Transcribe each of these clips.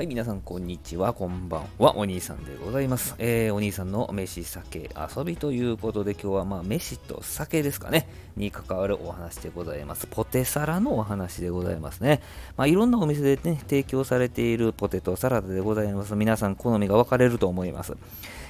はい、皆さん、こんにちは。こんばんは。お兄さんでございます。えー、お兄さんの飯、酒、遊びということで、今日は、まあ、飯と酒ですかね、に関わるお話でございます。ポテサラのお話でございますね。まあ、いろんなお店でね、提供されているポテトサラダでございます。皆さん、好みが分かれると思います。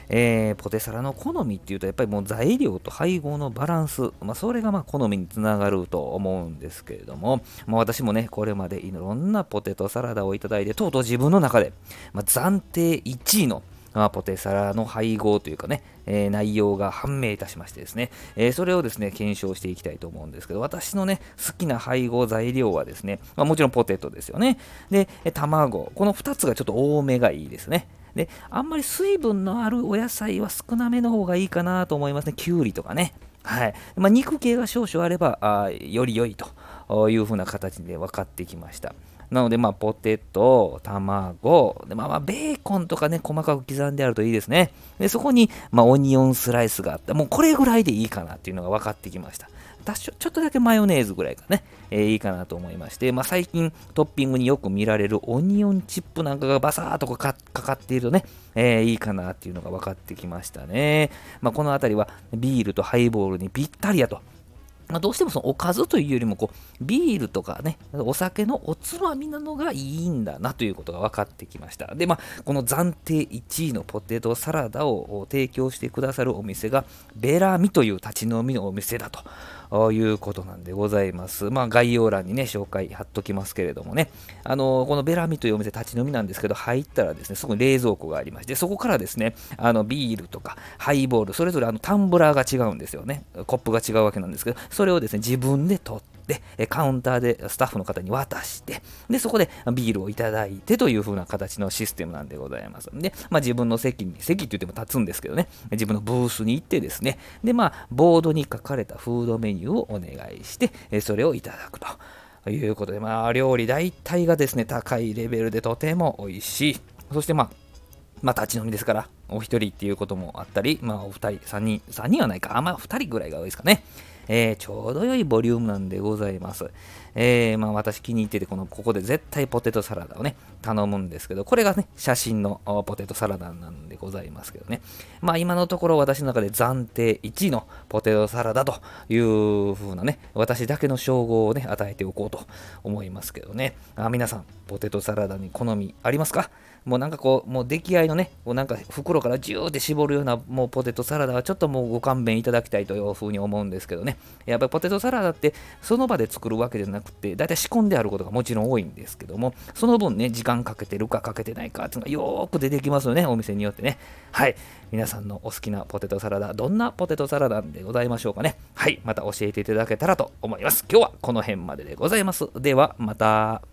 えー、ポテサラの好みっていうと、やっぱりもう材料と配合のバランス、まあ、それがまあ好みにつながると思うんですけれども、まあ、私もね、これまでいろんなポテトサラダをいただいて、とうとう自分の中で、まあ、暫定1位の、ポテサラの配合というかね、えー、内容が判明いたしましてですね、えー、それをですね、検証していきたいと思うんですけど、私のね、好きな配合材料はですね、まあ、もちろんポテトですよね。で、卵、この2つがちょっと多めがいいですね。で、あんまり水分のあるお野菜は少なめの方がいいかなと思いますね。きゅうりとかね。はい。まあ、肉系が少々あれば、あより良いというふうな形で分かってきました。なので、まあ、ポテト、卵、でまあ、まあ、ベーコンとかね、細かく刻んであるといいですね。で、そこに、まあ、オニオンスライスがあった。もうこれぐらいでいいかなっていうのが分かってきました。多少、ちょっとだけマヨネーズぐらいがね、えー、いいかなと思いまして、まあ、最近トッピングによく見られるオニオンチップなんかがバサーっとかかっているとね、えー、いいかなっていうのが分かってきましたね。まあ、この辺りはビールとハイボールにぴったりやと。まあ、どうしてもそのおかずというよりもこうビールとかねお酒のおつまみなのがいいんだなということが分かってきました。でまあこの暫定1位のポテトサラダを提供してくださるお店がベラミという立ち飲みのお店だと。いうことなんでございます。まあ、概要欄にね、紹介貼っときますけれどもね、あのこのベラミというお店、立ち飲みなんですけど、入ったらですね、そこに冷蔵庫がありまして、そこからですね、あのビールとかハイボール、それぞれあのタンブラーが違うんですよね。コップが違うわけなんですけど、それをですね、自分で取って、で、カウンターでスタッフの方に渡して、で、そこでビールをいただいてという風な形のシステムなんでございます。で、まあ、自分の席に、席って言っても立つんですけどね、自分のブースに行ってですね、で、まあ、ボードに書かれたフードメニューをお願いして、それをいただくと。いうことで、まあ、料理大体がですね、高いレベルでとても美味しい。そしてまあ、まあ、立ち飲みですから、お一人っていうこともあったり、まあ、お二人、三人、三人はないか、あまあ、二人ぐらいが多いですかね。えー、ちょうど良いボリュームなんでございます。えー、まあ、私気に入っててこの、ここで絶対ポテトサラダをね、頼むんですけど、これがね、写真のポテトサラダなんでございますけどね。まあ、今のところ私の中で暫定1位のポテトサラダという風なね、私だけの称号をね、与えておこうと思いますけどね。あ皆さん、ポテトサラダに好みありますか？もうなんかこう、もう出来合いのね、こうなんか袋からジューって絞るようなもうポテトサラダはちょっともうご勘弁いただきたいというふうに思うんですけどねね。やっぱりポテトサラダってその場で作るわけじゃなくて、だいたい仕込んであることがもちろん多いんですけども、その分ね、時間かけてるかかけてないかっていうのがよーく出てきますよね、お店によってね。はい。皆さんのお好きなポテトサラダ、どんなポテトサラダでございましょうかね。はい。また教えていただけたらと思います。今日はこの辺まででございます。では、また。